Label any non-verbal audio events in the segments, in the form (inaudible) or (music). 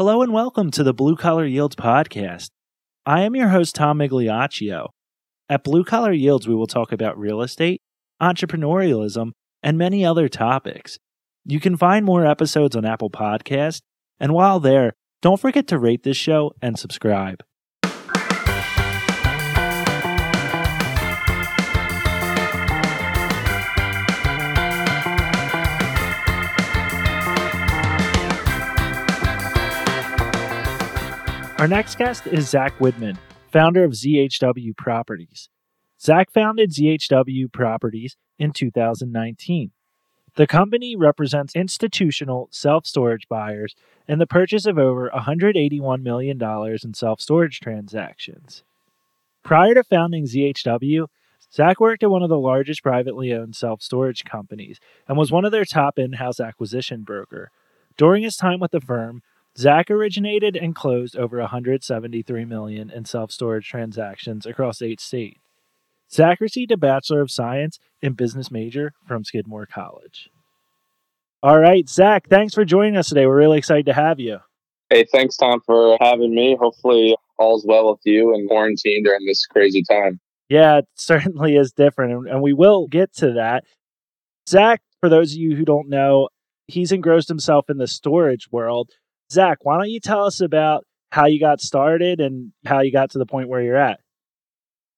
Hello and welcome to the Blue Collar Yields podcast. I am your host, Tom Migliaccio. At Blue Collar Yields, we will talk about real estate, entrepreneurialism, and many other topics. You can find more episodes on Apple Podcast, and while there, don't forget to rate this show and subscribe. Our next guest is Zach Widman, founder of ZHW Properties. Zach founded ZHW Properties in 2019. The company represents institutional self storage buyers in the purchase of over $181 million in self storage transactions. Prior to founding ZHW, Zach worked at one of the largest privately owned self storage companies and was one of their top in house acquisition broker. During his time with the firm, Zach originated and closed over 173 million in self-storage transactions across eight states. Zach received a Bachelor of Science in Business major from Skidmore College. All right, Zach, thanks for joining us today. We're really excited to have you. Hey, thanks, Tom, for having me. Hopefully, all's well with you and quarantine during this crazy time. Yeah, it certainly is different, and we will get to that. Zach, for those of you who don't know, he's engrossed himself in the storage world. Zach, why don't you tell us about how you got started and how you got to the point where you're at?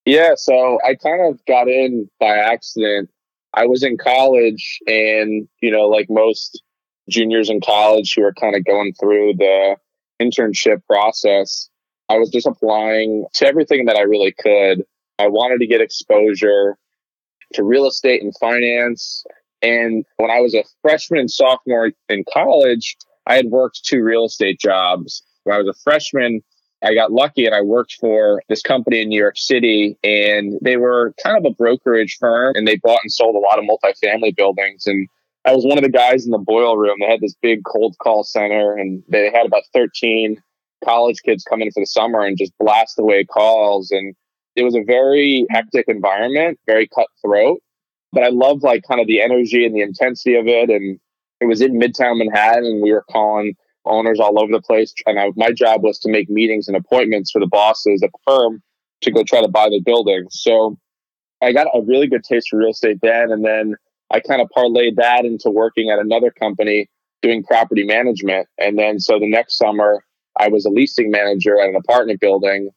Yeah, so I kind of got in by accident. I was in college, and, you know, like most juniors in college who are kind of going through the internship process, I was just applying to everything that I really could. I wanted to get exposure to real estate and finance. And when I was a freshman and sophomore in college, I had worked two real estate jobs. When I was a freshman, I got lucky and I worked for this company in New York City and they were kind of a brokerage firm and they bought and sold a lot of multifamily buildings. And I was one of the guys in the boil room. They had this big cold call center and they had about 13 college kids come in for the summer and just blast away calls. And it was a very hectic environment, very cutthroat. But I loved like kind of the energy and the intensity of it. And it was in Midtown Manhattan, and we were calling owners all over the place. And I, my job was to make meetings and appointments for the bosses at the firm to go try to buy the building. So I got a really good taste for real estate then. And then I kind of parlayed that into working at another company doing property management. And then so the next summer, I was a leasing manager at an apartment building.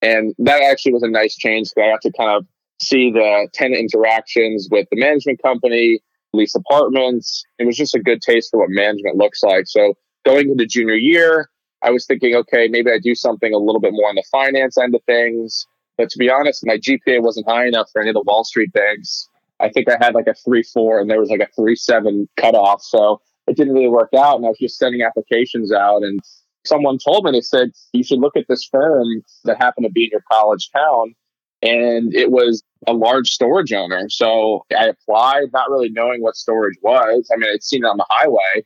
And that actually was a nice change because I got to kind of see the tenant interactions with the management company, lease apartments. It was just a good taste for what management looks like. So going into junior year, I was thinking, okay, maybe I do something a little bit more on the finance end of things. But to be honest, my GPA wasn't high enough for any of the Wall Street banks. I think I had like a three four, and there was like a three seven cutoff. So it didn't really work out. And I was just sending applications out, and someone told me they said you should look at this firm that happened to be in your college town and it was a large storage owner. So I applied, not really knowing what storage was. I mean, I'd seen it on the highway.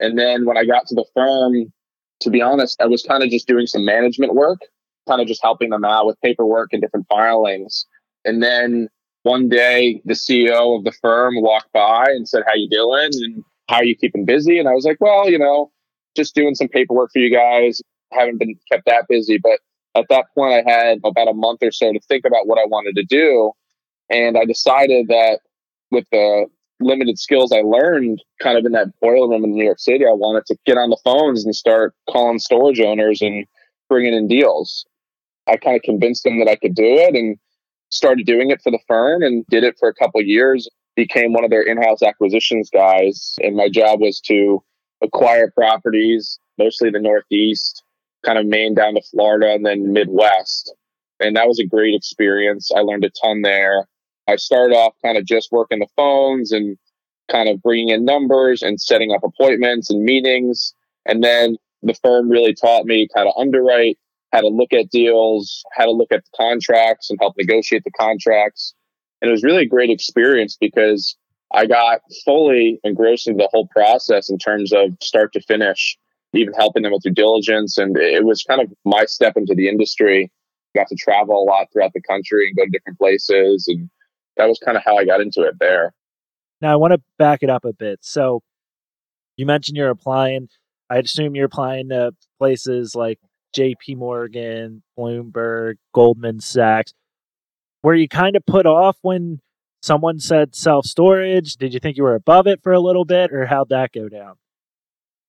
And then when I got to the firm, to be honest, I was kind of just doing some management work, kind of just helping them out with paperwork and different filings. And then one day, the CEO of the firm walked by and said, "How you doing? And how are you keeping busy?" And I was like, "Well, you know, just doing some paperwork for you guys. Haven't been kept that busy, but at that point, I had about a month or so to think about what I wanted to do. And I decided that with the limited skills I learned kind of in that boiler room in New York City, I wanted to get on the phones and start calling storage owners and bringing in deals. I kind of convinced them that I could do it and started doing it for the firm and did it for a couple years. Became one of their in-house acquisitions guys, and my job was to acquire properties, mostly the Northeast, kind of Maine down to Florida and then Midwest. And that was a great experience. I learned a ton there. I started off kind of just working the phones and kind of bringing in numbers and setting up appointments and meetings. And then the firm really taught me how to underwrite, how to look at deals, how to look at the contracts and help negotiate the contracts. And it was really a great experience because I got fully engrossed in the whole process in terms of start to finish even helping them with due diligence. And it was kind of my step into the industry. Got to travel a lot throughout the country and go to different places. And that was kind of how I got into it there. Now, I want to back it up a bit. So, you mentioned you're applying I'd assume you're applying to places like JP Morgan, Bloomberg, Goldman Sachs. Were you kind of put off when someone said self storage? Did you think you were above it for a little bit, or how'd that go down?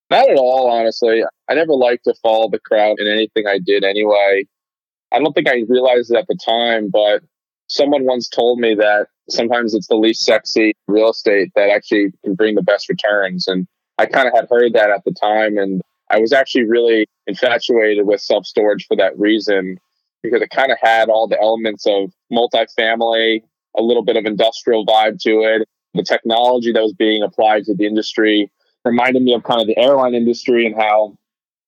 Not at all, honestly. I never liked to follow the crowd in anything I did anyway. I don't think I realized it at the time, but someone once told me that sometimes it's the least sexy real estate that actually can bring the best returns. And I kind of had heard that at the time. And I was actually really infatuated with self storage for that reason because it kind of had all the elements of multifamily, a little bit of industrial vibe to it. The technology that was being applied to the industry reminded me of kind of the airline industry and how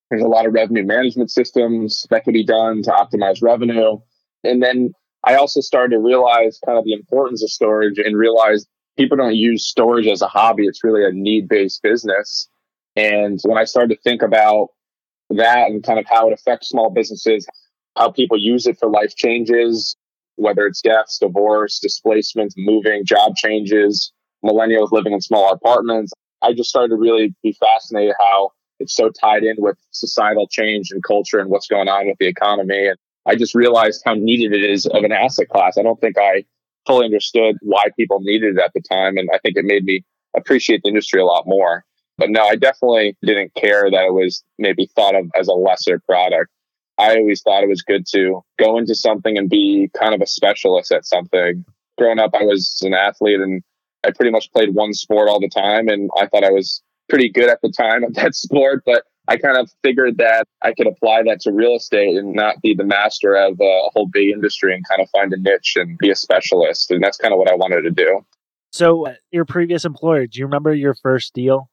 there's a lot of revenue management systems that could be done to optimize revenue. And then I also started to realize kind of the importance of storage and realize people don't use storage as a hobby. It's really a need based business. And when I started to think about that and kind of how it affects small businesses, how people use it for life changes, whether it's deaths, divorce, displacements, moving, job changes, millennials living in small apartments, I just started to really be fascinated how it's so tied in with societal change and culture and what's going on with the economy. And I just realized how needed it is of an asset class. I don't think I fully understood why people needed it at the time. And I think it made me appreciate the industry a lot more. But no, I definitely didn't care that it was maybe thought of as a lesser product. I always thought it was good to go into something and be kind of a specialist at something. Growing up, I was an athlete and I pretty much played one sport all the time. And I thought I was pretty good at the time at (laughs) that sport, but I kind of figured that I could apply that to real estate and not be the master of a whole big industry and kind of find a niche and be a specialist. And that's kind of what I wanted to do. So, uh, your previous employer, do you remember your first deal?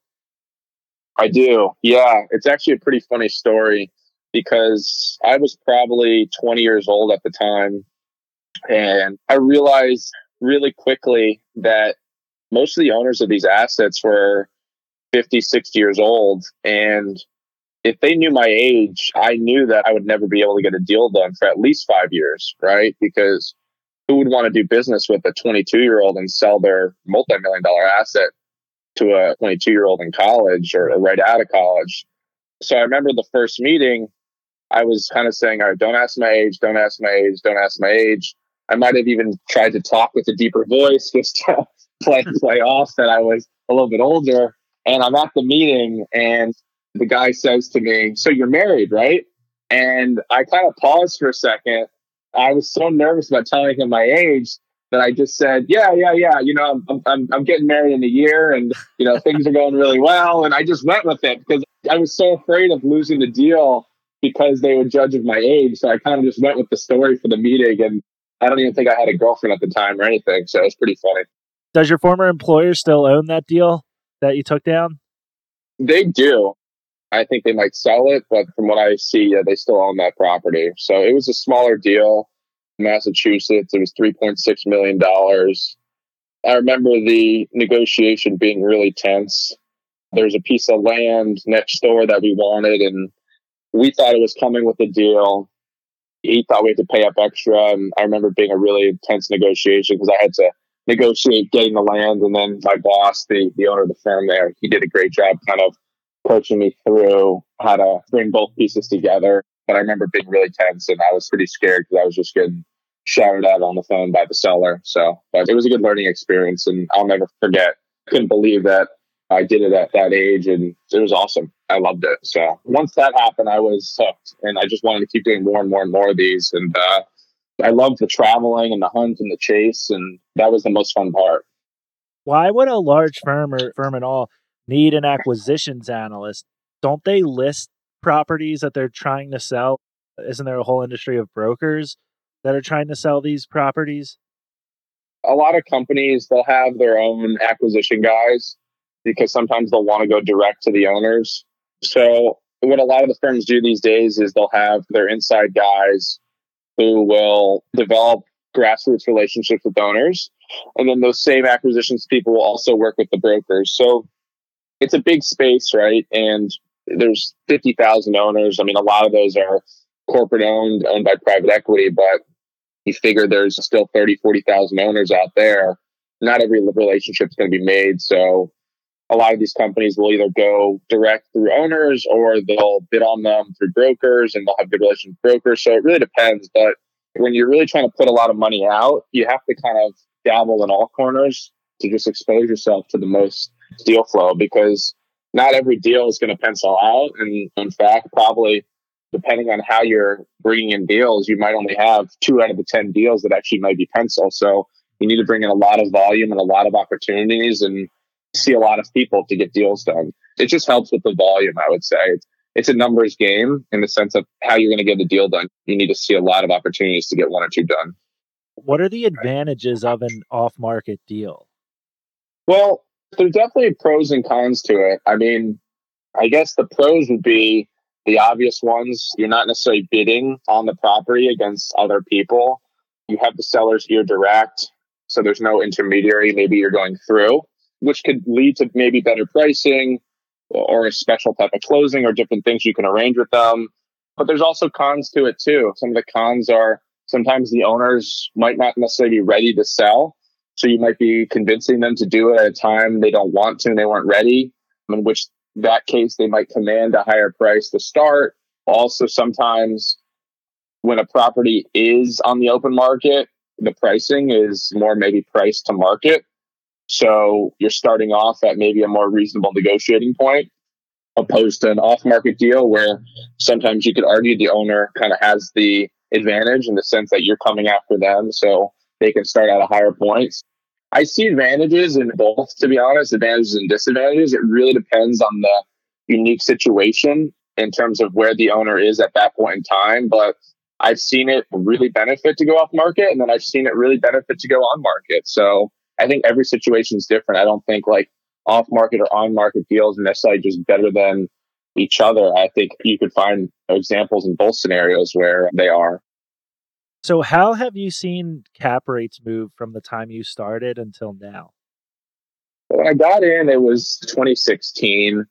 I do. Yeah. It's actually a pretty funny story because I was probably 20 years old at the time. And I realized really quickly that most of the owners of these assets were 50, 60 years old. And if they knew my age, I knew that I would never be able to get a deal done for at least five years, right? Because who would want to do business with a 22 year old and sell their multi million dollar asset to a 22 year old in college or, right out of college? So I remember the first meeting, I was kind of saying, all right, don't ask my age, don't ask my age, don't ask my age. I might have even tried to talk with a deeper voice just to play (laughs) play off that I was a little bit older. And I'm at the meeting and the guy says to me, So you're married, right? And I kind of paused for a second. I was so nervous about telling him my age that I just said, Yeah, yeah, yeah. You know, I'm, I'm, I'm getting married in a year and, you know, things are going really well. And I just went with it because I was so afraid of losing the deal because they would judge of my age. So I kind of just went with the story for the meeting. And I don't even think I had a girlfriend at the time or anything. So it was pretty funny. Does your former employer still own that deal that you took down? They do. I think they might sell it, but from what I see, yeah, they still own that property. So it was a smaller deal. Massachusetts, it was $3.6 million. I remember the negotiation being really tense. There's a piece of land next door that we wanted, and we thought it was coming with a deal. He thought we had to pay up extra. And I remember being a really intense negotiation because I had to negotiate getting the land. And then my boss, the, the owner of the firm there, he did a great job kind of coaching me through how to bring both pieces together. But I remember being really tense and I was pretty scared because I was just getting shouted at on the phone by the seller. So, but it was a good learning experience and I'll never forget. Couldn't believe that I did it at that age and it was awesome. I loved it. So once that happened, I was hooked and I just wanted to keep doing more and more and more of these. And, uh, I loved the traveling and the hunt and the chase, and that was the most fun part. Why would a large firm or firm at all need an acquisitions analyst? Don't they list properties that they're trying to sell? Isn't there a whole industry of brokers that are trying to sell these properties? A lot of companies, they'll have their own acquisition guys because sometimes they'll want to go direct to the owners. So, what a lot of the firms do these days is they'll have their inside guys who will develop grassroots relationships with donors. And then those same acquisitions people will also work with the brokers. So it's a big space, right? And there's 50,000 owners. I mean, a lot of those are corporate owned, owned by private equity, but you figure there's still 30, 40,000 owners out there. Not every relationship is going to be made. So a lot of these companies will either go direct through owners or they'll bid on them through brokers and they'll have good relations with brokers. So it really depends. But when you're really trying to put a lot of money out, you have to kind of dabble in all corners to just expose yourself to the most deal flow because not every deal is going to pencil out. And in fact, probably depending on how you're bringing in deals, you might only have two out of the 10 deals that actually might be pencil. So you need to bring in a lot of volume and a lot of opportunities and see a lot of people to get deals done. It just helps with the volume, I would say. It's, it's a numbers game in the sense of how you're going to get the deal done. You need to see a lot of opportunities to get one or two done. What are the advantages of an off market deal? Well, there's definitely pros and cons to it. I mean, I guess the pros would be the obvious ones. You're not necessarily bidding on the property against other people. You have the seller's ear direct. So there's no intermediary. Maybe you're going through which could lead to maybe better pricing or a special type of closing or different things you can arrange with them. But there's also cons to it too. Some of the cons are sometimes the owners might not necessarily be ready to sell. So you might be convincing them to do it at a time they don't want to and they weren't ready, in which that case they might command a higher price to start. Also, sometimes when a property is on the open market, the pricing is more maybe priced to market. So you're starting off at maybe a more reasonable negotiating point opposed to an off market deal where sometimes you could argue the owner kind of has the advantage in the sense that you're coming after them. So they can start at a higher point. I see advantages in both, to be honest, advantages and disadvantages. It really depends on the unique situation in terms of where the owner is at that point in time. But I've seen it really benefit to go off market, and then I've seen it really benefit to go on market. So I think every situation is different. I don't think like off market or on market deals necessarily just better than each other. I think you could find examples in both scenarios where they are. So, how have you seen cap rates move from the time you started until now? When I got in, it was 2016.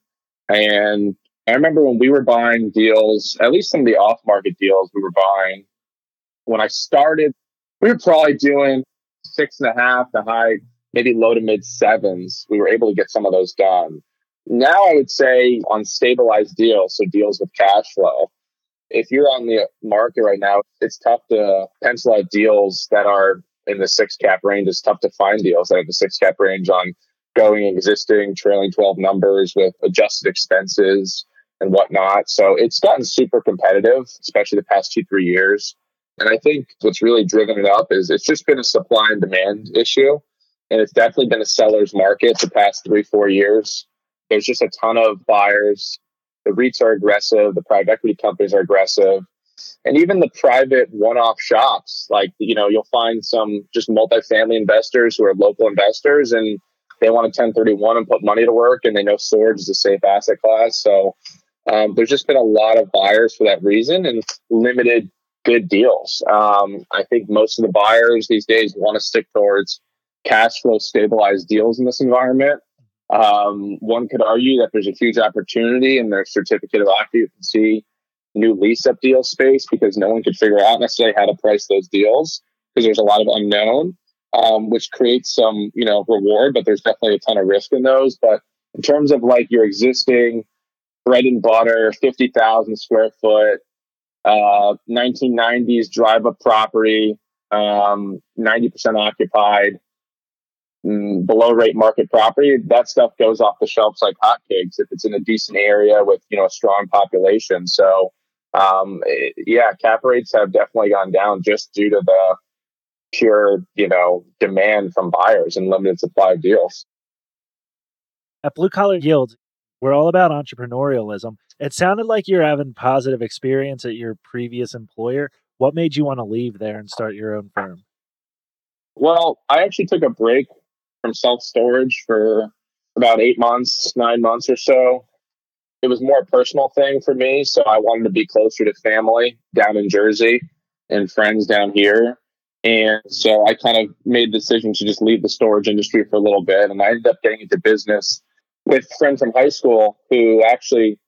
And I remember when we were buying deals, at least some of the off market deals we were buying, when I started, we were probably doing six and a half to high, maybe low to mid sevens, we were able to get some of those done. Now I would say on stabilized deals, so deals with cash flow, if you're on the market right now, it's tough to pencil out deals that are in the six cap range. It's tough to find deals that are the six cap range on going existing trailing 12 numbers with adjusted expenses and whatnot. So it's gotten super competitive, especially the past two, three years. And I think what's really driven it up is it's just been a supply and demand issue. And it's definitely been a seller's market the past three, four years. There's just a ton of buyers. The REITs are aggressive, the private equity companies are aggressive. And even the private one off shops, like, you know, you'll find some just multifamily investors who are local investors and they want a 1031 and put money to work and they know storage is a safe asset class. So um, there's just been a lot of buyers for that reason and limited good deals. Um, I think most of the buyers these days want to stick towards cash flow stabilized deals in this environment. Um, one could argue that there's a huge opportunity in their certificate of occupancy new lease up deal space because no one could figure out necessarily how to price those deals because there's a lot of unknown, um, which creates some, you know, reward, but there's definitely a ton of risk in those. But in terms of like your existing bread and butter, 50,000 square foot, uh, 1990s drive up property, um, 90% occupied, mm, below rate market property. That stuff goes off the shelves like hotcakes if it's in a decent area with you know a strong population. So um, it, yeah, cap rates have definitely gone down just due to the pure you know demand from buyers and limited supply of deals. At Blue Collar Yield, we're all about entrepreneurialism. It sounded like you're having positive experience at your previous employer. What made you want to leave there and start your own firm? Well, I actually took a break from self storage for about eight months, nine months or so. It was more a personal thing for me. So I wanted to be closer to family down in Jersey and friends down here. And so I kind of made the decision to just leave the storage industry for a little bit. And I ended up getting into business with a friend from high school who actually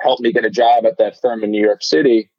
helped me get a job at that firm in New York City,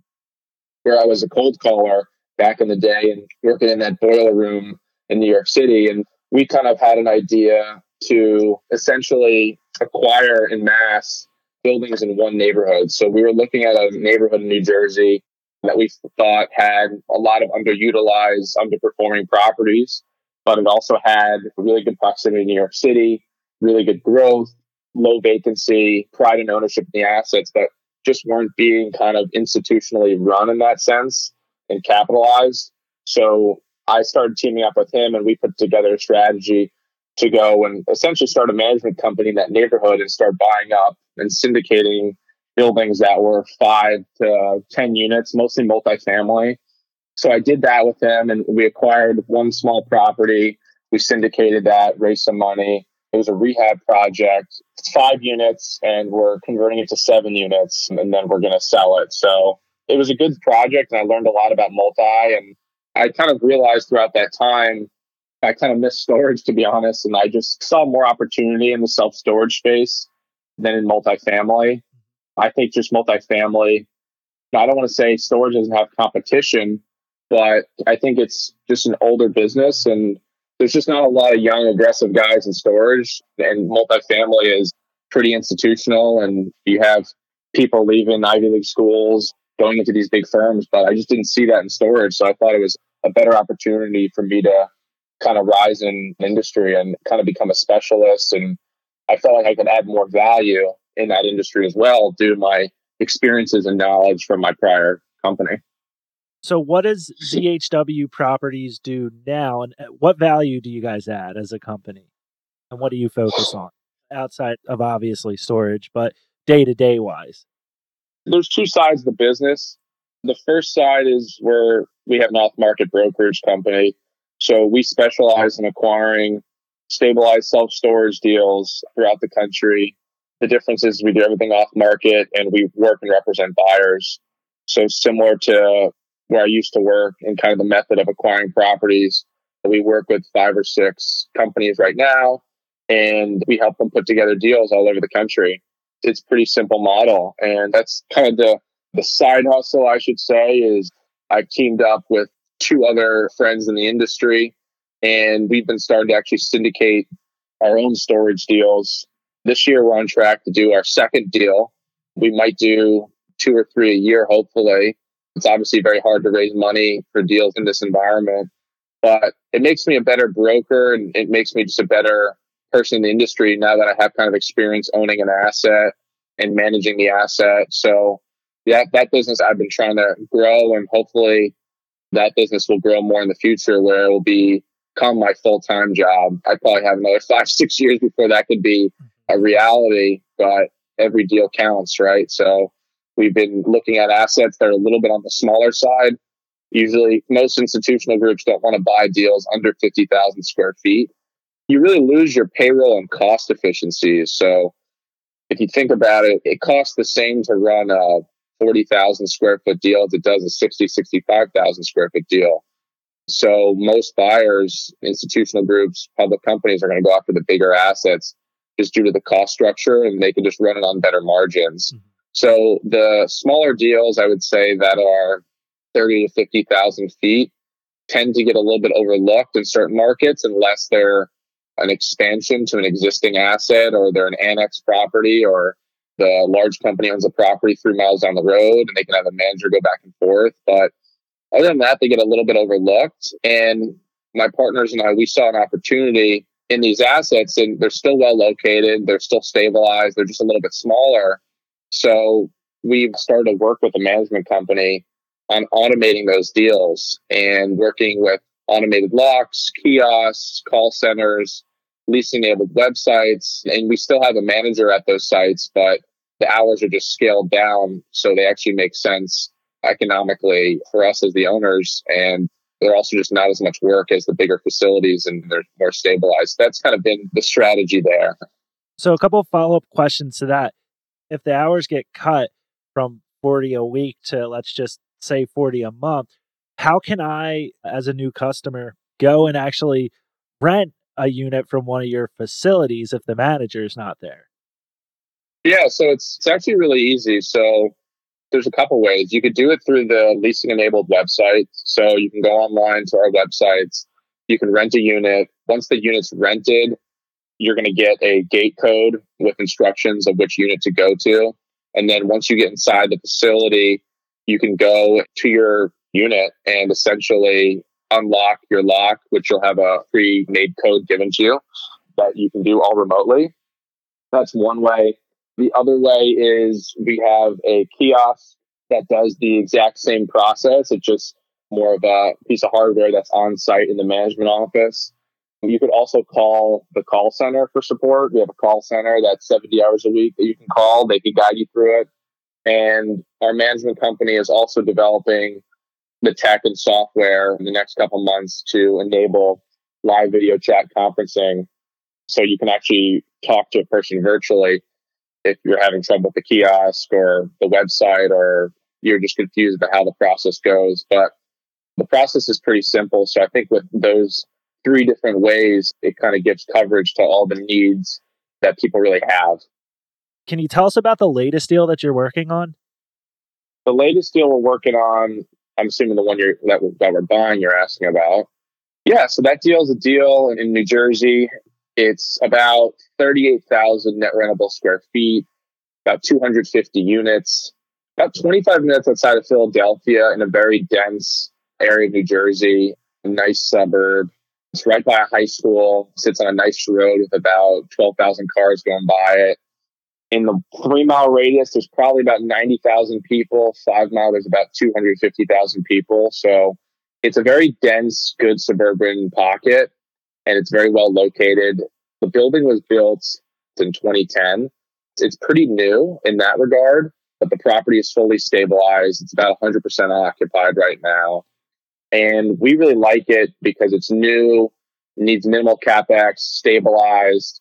where I was a cold caller back in the day and working in that boiler room in New York City. And we kind of had an idea to essentially acquire in mass buildings in one neighborhood. So we were looking at a neighborhood in New Jersey that we thought had a lot of underutilized, underperforming properties, but it also had really good proximity to New York City, really good growth, low vacancy, pride and ownership in the assets that just weren't being kind of institutionally run in that sense and capitalized. So I started teaming up with him and we put together a strategy to go and essentially start a management company in that neighborhood and start buying up and syndicating buildings that were five to 10 units, mostly multifamily. So I did that with him and we acquired one small property. We syndicated that, raised some money. It was a rehab project, It's five units, and we're converting it to seven units, and then we're going to sell it. So it was a good project, and I learned a lot about multi. And I kind of realized throughout that time I kind of missed storage, to be honest. And I just saw more opportunity in the self storage space than in multifamily. I think just multifamily, I don't want to say storage doesn't have competition, but I think it's just an older business and there's just not a lot of young, aggressive guys in storage. And multifamily is pretty institutional and you have people leaving Ivy League schools going into these big firms, but I just didn't see that in storage. So I thought it was a better opportunity for me to kind of rise in industry and kind of become a specialist. And I felt like I could add more value in that industry as well due to my experiences and knowledge from my prior company. So, what does ZHW Properties do now, and uh, what value do you guys add as a company, and what do you focus on outside of obviously storage, but day to day wise? There's two sides of the business. The first side is where we have an off market brokerage company so we specialize in acquiring stabilized self storage deals throughout the country. The difference is we do everything off market and we work and represent buyers. So similar to where I used to work and kind of the method of acquiring properties, we work with five or six companies right now and we help them put together deals all over the country. It's pretty simple model. And that's kind of the, the side hustle, I should say, is I've teamed up with two other friends in the industry, and we've been starting to actually syndicate our own storage deals. This year, we're on track to do our second deal. We might do two or three a year, hopefully. It's obviously very hard to raise money for deals in this environment, but it makes me a better broker and it makes me just a better person in the industry now that I have kind of experience owning an asset and managing the asset. So, yeah, that business I've been trying to grow and hopefully that business will grow more in the future where it will become my full time job. I probably have another (laughs) five, six years before that could be a reality, but every deal counts, right? So we've been looking at assets that are a little bit on the smaller side. Usually, most institutional groups don't want to buy deals under 50,000 square feet. You really lose your payroll and cost efficiencies. So if you think about it, it costs the same to run a 40,000 square foot deal as it does a 60, 65,000 square foot deal. So most buyers, institutional groups, public companies are going to go after the bigger assets just due to the cost structure and they can just run it on better margins. Mm-hmm. So the smaller deals, I would say that are 30 to 50,000 feet tend to get a little bit overlooked in certain markets unless they're an expansion to an existing asset or they're an annex property or the large company owns a property three miles down the road and they can have a manager go back and forth. But other than that, they get a little bit overlooked. And my partners and I, we saw an opportunity in these assets and they're still well located. They're still stabilized. They're just a little bit smaller. So we've started to work with a management company on automating those deals and working with automated locks, kiosks, call centers, leasing enabled websites. And we still have a manager at those sites, but the hours are just scaled down so they actually make sense economically for us as the owners. And they're also just not as much work as the bigger facilities and they're more stabilized. That's kind of been the strategy there. So, a couple of follow up questions to that. If the hours get cut from 40 a week to let's just say 40 a month, how can I, as a new customer, go and actually rent a unit from one of your facilities if the manager is not there? Yeah, so it's it's actually really easy. So there's a couple ways. You could do it through the leasing enabled website. So you can go online to our websites. You can rent a unit. Once the unit's rented, you're going to get a gate code with instructions of which unit to go to. And then once you get inside the facility, you can go to your unit and essentially unlock your lock, which you'll have a pre made code given to you that you can do all remotely. That's one way. The other way is we have a kiosk that does the exact same process. It's just more of a piece of hardware that's on site in the management office. You could also call the call center for support. We have a call center that's 70 hours a week that you can call. They can guide you through it. And our management company is also developing the tech and software in the next couple months to enable live video chat conferencing. So you can actually talk to a person virtually if you're having trouble with the kiosk or the website or you're just confused about how the process goes. But the process is pretty simple. So I think with those three different ways, it kind of gives coverage to all the needs that people really have. Can you tell us about the latest deal that you're working on? The latest deal we're working on, I'm assuming the one you're that, that we're buying, you're asking about. Yeah, so that deal is a deal in New Jersey. It's about 38,000 net rentable square feet, about 250 units, about 25 minutes outside of Philadelphia in a very dense area of New Jersey, a nice suburb. It's right by a high school, sits on a nice road with about 12,000 cars going by it. In the three mile radius, there's probably about 90,000 people. Five mile, there's about 250,000 people. So it's a very dense, good suburban pocket, and it's very well located. The building was built in 2010. It's pretty new in that regard, but the property is fully stabilized. It's about 100% occupied right now. And we really like it because it's new, needs minimal capex, stabilized,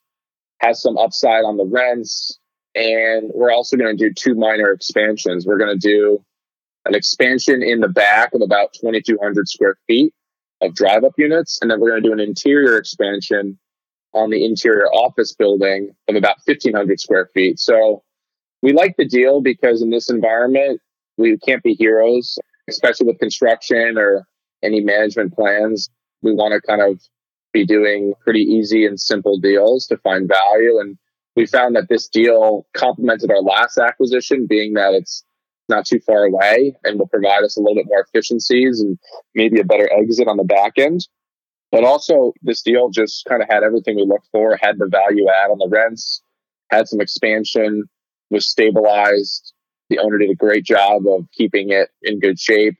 has some upside on the rents. And we're also going to do two minor expansions. We're going to do an expansion in the back of about 2,200 square feet of drive up units. And then we're going to do an interior expansion on the interior office building of about 1,500 square feet. So we like the deal because in this environment, we can't be heroes, especially with construction or any management plans. We want to kind of be doing pretty easy and simple deals to find value. And we found that this deal complemented our last acquisition, being that it's not too far away and will provide us a little bit more efficiencies and maybe a better exit on the back end. But also, this deal just kind of had everything we looked for, had the value add on the rents, had some expansion, was stabilized. The owner did a great job of keeping it in good shape.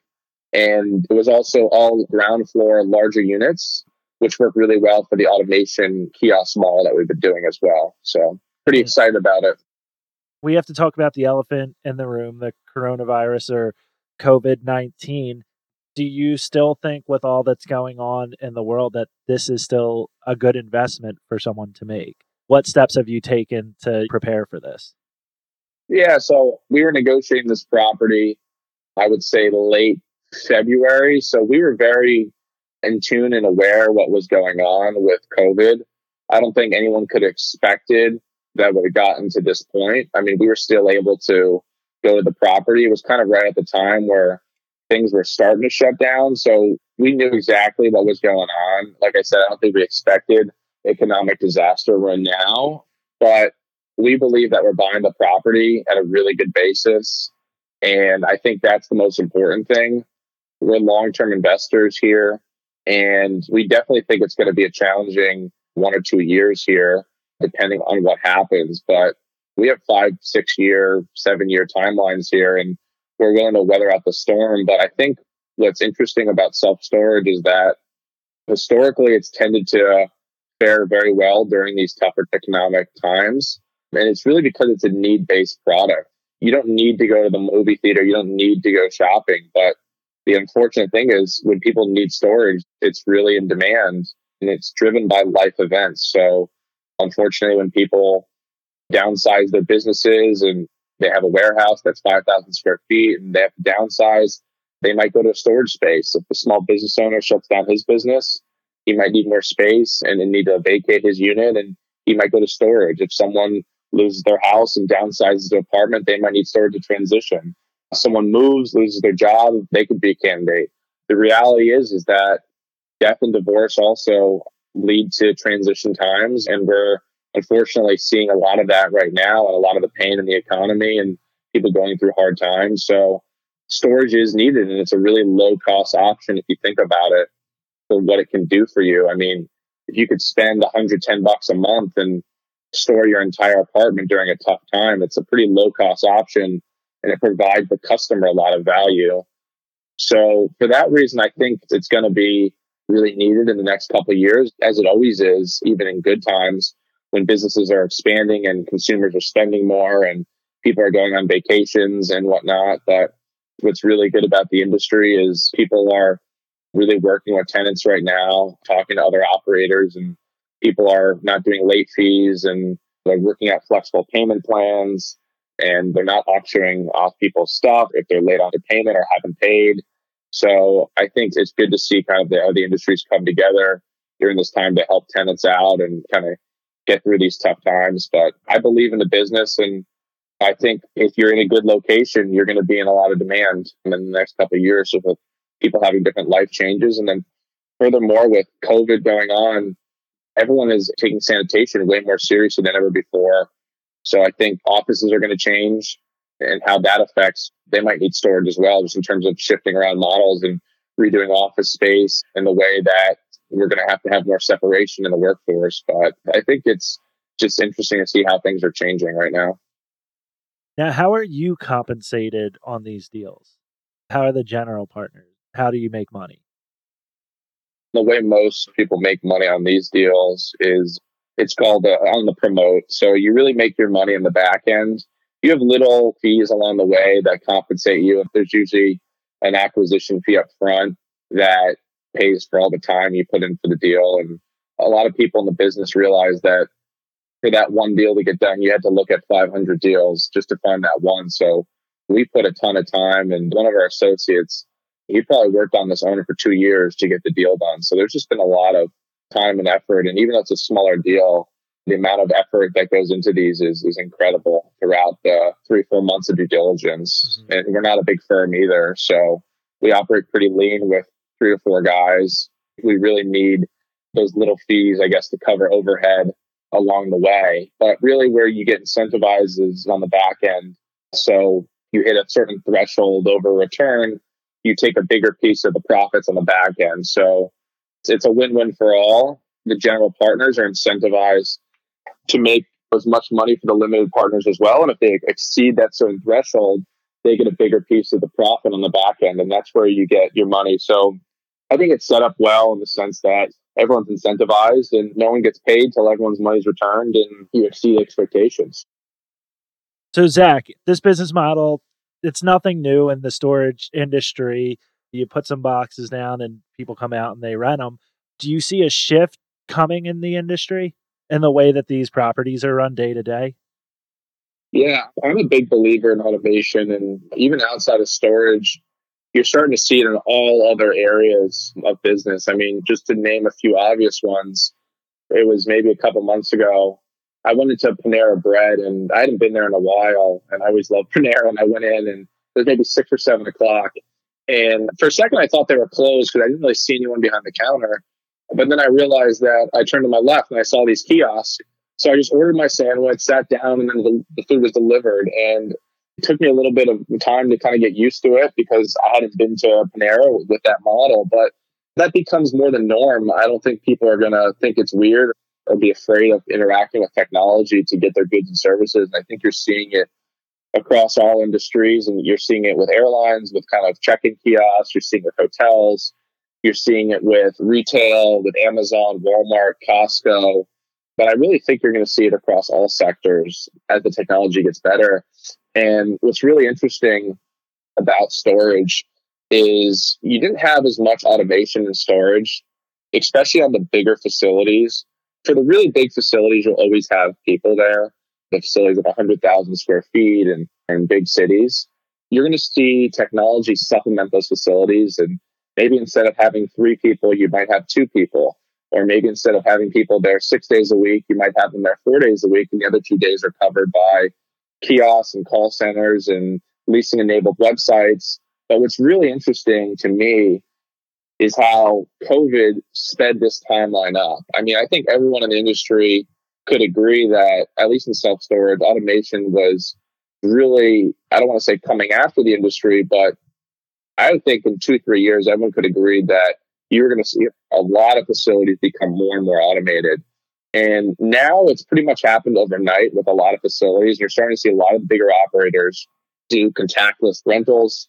And it was also all ground floor larger units, which work really well for the automation kiosk model that we've been doing as well. So pretty excited about it. We have to talk about the elephant in the room, the coronavirus or COVID 19. Do you still think, with all that's going on in the world, that this is still a good investment for someone to make? What steps have you taken to prepare for this? Yeah, so we were negotiating this property, I would say late February. So we were very in tune and aware what was going on with COVID. I don't think anyone could have expected that would have gotten to this point. I mean, we were still able to go to the property. It was kind of right at the time where things were starting to shut down. So we knew exactly what was going on. Like I said, I don't think we expected economic disaster we're now, but we believe that we're buying the property at a really good basis. And I think that's the most important thing. We're long term investors here, and we definitely think it's going to be a challenging one or two years here, depending on what happens. But we have five, six year, seven year timelines here, and we're willing to weather out the storm. But I think what's interesting about self storage is that historically it's tended to fare very well during these tougher economic times. And it's really because it's a need based product. You don't need to go to the movie theater, you don't need to go shopping, but the unfortunate thing is when people need storage, it's really in demand and it's driven by life events. So unfortunately, when people downsize their businesses and they have a warehouse that's 5,000 square feet and they have to downsize, they might go to a storage space. If a small business owner shuts down his business, he might need more space and need to vacate his unit and he might go to storage. If someone loses their house and downsizes their apartment, they might need storage to transition someone moves, loses their job, they could be a candidate. The reality is, is that death and divorce also lead to transition times. And we're unfortunately seeing a lot of that right now and a lot of the pain in the economy and people going through hard times. So storage is needed and it's a really low cost option if you think about it for what it can do for you. I mean, if you could spend 110 bucks a month and store your entire apartment during a tough time, it's a pretty low cost option and it provides the customer a lot of value. So for that reason, I think it's going to be really needed in the next couple of years, as it always is, even in good times when businesses are expanding and consumers are spending more and people are going on vacations and whatnot. But what's really good about the industry is people are really working with tenants right now, talking to other operators, and people are not doing late fees and they're working out flexible payment plans and they're not auctioning off people's stuff if they're late on their payment or haven't paid. So I think it's good to see kind of the, how the industries come together during this time to help tenants out and kind of get through these tough times. But I believe in the business and I think if you're in a good location, you're going to be in a lot of demand in the next couple of years with people having different life changes. And then furthermore, with COVID going on, everyone is taking sanitation way more seriously than ever before. So I think offices are going to change and how that affects, they might need storage as well, just in terms of shifting around models and redoing office space and the way that we're going to have to have more separation in the workforce. But I think it's just interesting to see how things are changing right now. Now, how are you compensated on these deals? How are the general partners? How do you make money? The way most people make money on these deals is it's called uh, on the promote. So you really make your money in the back end. You have little fees along the way that compensate you. There's usually an acquisition fee up front that pays for all the time you put in for the deal. And a lot of people in the business realize that for that one deal to get done, you had to look at 500 deals just to find that one. So we put a ton of time, and one of our associates, he probably worked on this owner for two years to get the deal done. So there's just been a lot of time and effort. And even though it's a smaller deal, the amount of effort that goes into these is, is incredible throughout the three, four months of due diligence. Mm-hmm. And we're not a big firm either. So we operate pretty lean with three or four guys. We really need those little fees, I guess, to cover overhead along the way. But really, where you get incentivized is on the back end. So you hit a certain threshold over return, you take a bigger piece of the profits on the back end. So it's a win win for all. The general partners are incentivized to make as much money for the limited partners as well. And if they exceed that certain threshold, they get a bigger piece of the profit on the back end. And that's where you get your money. So I think it's set up well in the sense that everyone's incentivized and no one gets paid till everyone's money's returned and you exceed expectations. So, Zach, this business model, it's nothing new in the storage industry. You put some boxes down and people come out and they rent them. Do you see a shift coming in the industry in the way that these properties are run day to day? Yeah, I'm a big believer in automation and even outside of storage, you're starting to see it in all other areas of business. I mean, just to name a few obvious ones, it was maybe a couple months ago. I went into Panera Bread and I hadn't been there in a while. And I always loved (laughs) Panera. And I went in and it was maybe six or seven o'clock. And for a second, I thought they were closed because I didn't really see anyone behind the counter. But then I realized that I turned to my left and I saw these kiosks. So I just ordered my sandwich, sat down, and then the, the food was delivered. And it took me a little bit of time to kind of get used to it because I hadn't been to Panera with that model. But that becomes more the norm. I don't think people are going to think it's weird or be afraid of interacting with technology to get their goods and services. And I think you're seeing it across all industries and you're seeing it with airlines, with kind of check-in kiosks, you're seeing it with hotels, you're seeing it with retail, with Amazon, Walmart, Costco. But I really think you're going to see it across all sectors as the technology gets better. And what's really interesting about storage is you didn't have as much automation in storage, especially on the bigger facilities. For the really big facilities, you'll always have people there. The facilities of 100,000 square feet and, and big cities. You're going to see technology supplement those facilities. And maybe instead of having three people, you might have two people. Or maybe instead of having people there six days a week, you might have them there four days a week, and the other two days are covered by kiosks and call centers and leasing enabled websites. But what's really interesting to me is how COVID sped this timeline up. I mean, I think everyone in the industry could agree that, at least in self storage, automation was really, I don't want to say coming after the industry, but I would think in two, three years, everyone could agree that you're going to see a lot of facilities become more and more automated. And now it's pretty much happened overnight with a lot of facilities. You're starting to see a lot of bigger operators do contactless rentals,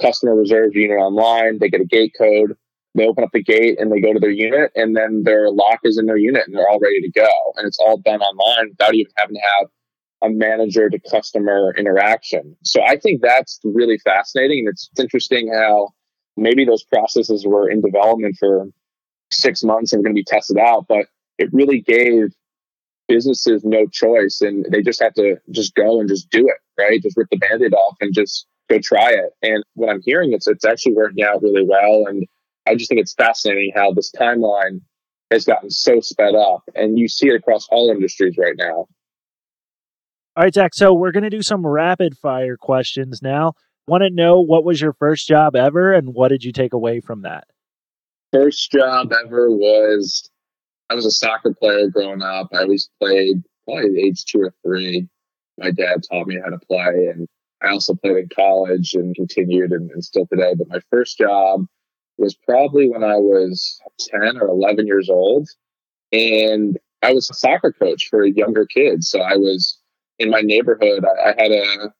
customer reserves unit online. They get a gate code. They open up the gate and they go to their unit, and then their lock is in their unit and they're all ready to go. And it's all done online without even having to have a manager to customer interaction. So I think that's really fascinating. And it's interesting how maybe those processes were in development for six months and were going to be tested out, but it really gave businesses no choice and they just had to just go and just do it, right? Just rip the Band-Aid off and just go try it. And what I'm hearing, is it's actually working out really well. And I just think it's fascinating how this timeline has gotten so sped up. And you see it across all industries right now. All right, Zach. So we're going to do some rapid fire questions now. Want to know what was your first job ever and what did you take away from that? First job ever was I was a soccer player growing up. I always played probably age two or three. My dad taught me how to play, and I also played in college and continued and, and still today. But my first job was probably when I was 10 or 11 years old. And I was a soccer coach for younger kids. So I was in my neighborhood. I, I had a,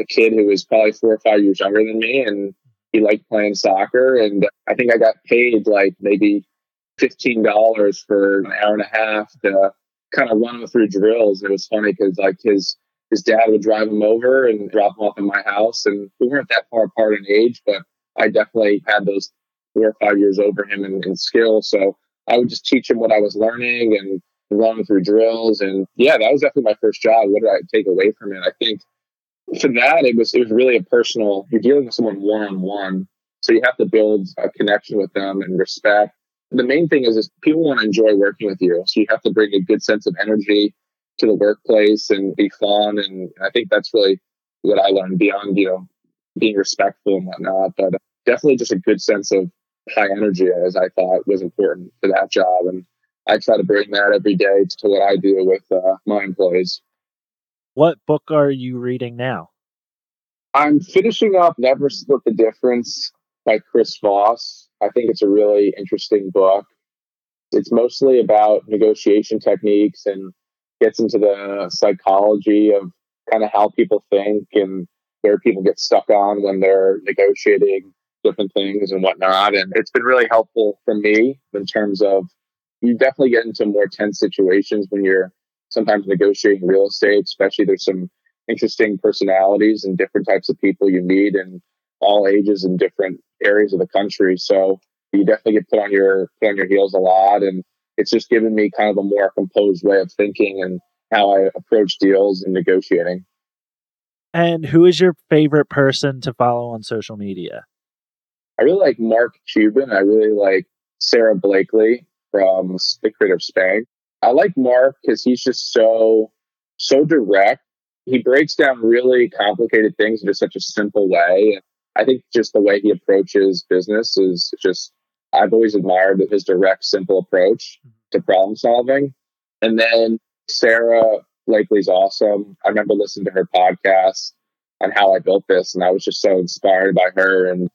a kid who was probably four or five years younger than me, and he liked playing soccer. And I think I got paid like maybe $15 for an hour and a half to kind of run him through drills. And it was funny because like his his dad would drive him over and drop him off in my house. And we weren't that far apart in age, but I definitely had those four or five years over him in, in skill. So I would just teach him what I was learning and run through drills. And yeah, that was definitely my first job. What did I take away from it? I think for that, it was, it was really a personal, you're dealing with someone one on one. So you have to build a connection with them and respect the main thing is, is people want to enjoy working with you. So you have to bring a good sense of energy to the workplace and be fun. And I think that's really what I learned beyond, you know, being respectful and whatnot. But definitely just a good sense of high energy as I thought was important for that job. And I try to bring that every day to what I do with uh, my employees. What book are you reading now? I'm finishing up Never Split the Difference by Chris Voss. I think it's a really interesting book. It's mostly about negotiation techniques and gets into the psychology of kind of how people think and where people get stuck on when they're negotiating different things and whatnot. And it's been really helpful for me in terms of you definitely get into more tense situations when you're sometimes negotiating real estate, especially there's some interesting personalities and different types of people you meet and all ages and different areas of the country. So you definitely get put on your put on your heels a lot, and it's just given me kind of a more composed way of thinking and how I approach deals and negotiating. And who is your favorite person to follow on social media? I really like Mark Cuban. I really like Sara Blakely from the creator of Spanx. I like Mark because he's just so so direct. He breaks down really complicated things in just such a simple way. I think just the way he approaches business is just, I've always admired his direct, simple approach to problem solving. And then Sara Blakely's awesome. I remember listening to her podcast on how I built this, and I was just so inspired by her and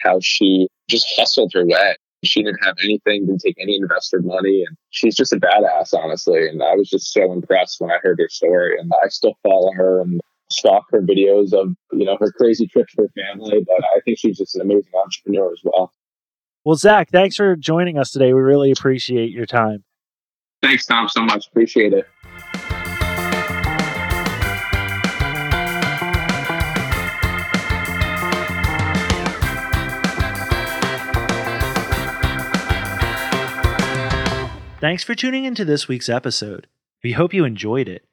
how she just hustled her way. She didn't have anything, didn't take any investor money, and she's just a badass, honestly. And I was just so impressed when I heard her story, and I still follow her and stalk her videos of you know her crazy trips for her family. But I think she's just an amazing entrepreneur as well. Well, Zach, thanks for joining us today. We really appreciate your time. Thanks, Tom, so much. Appreciate it. Thanks for tuning into this week's episode. We hope you enjoyed it.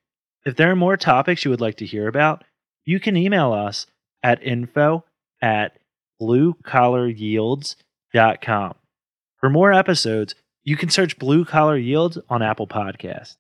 If there are more topics you would like to hear about, you can email us at info at bluecollaryields.com. For more episodes, you can search Blue Collar Yields on Apple Podcast.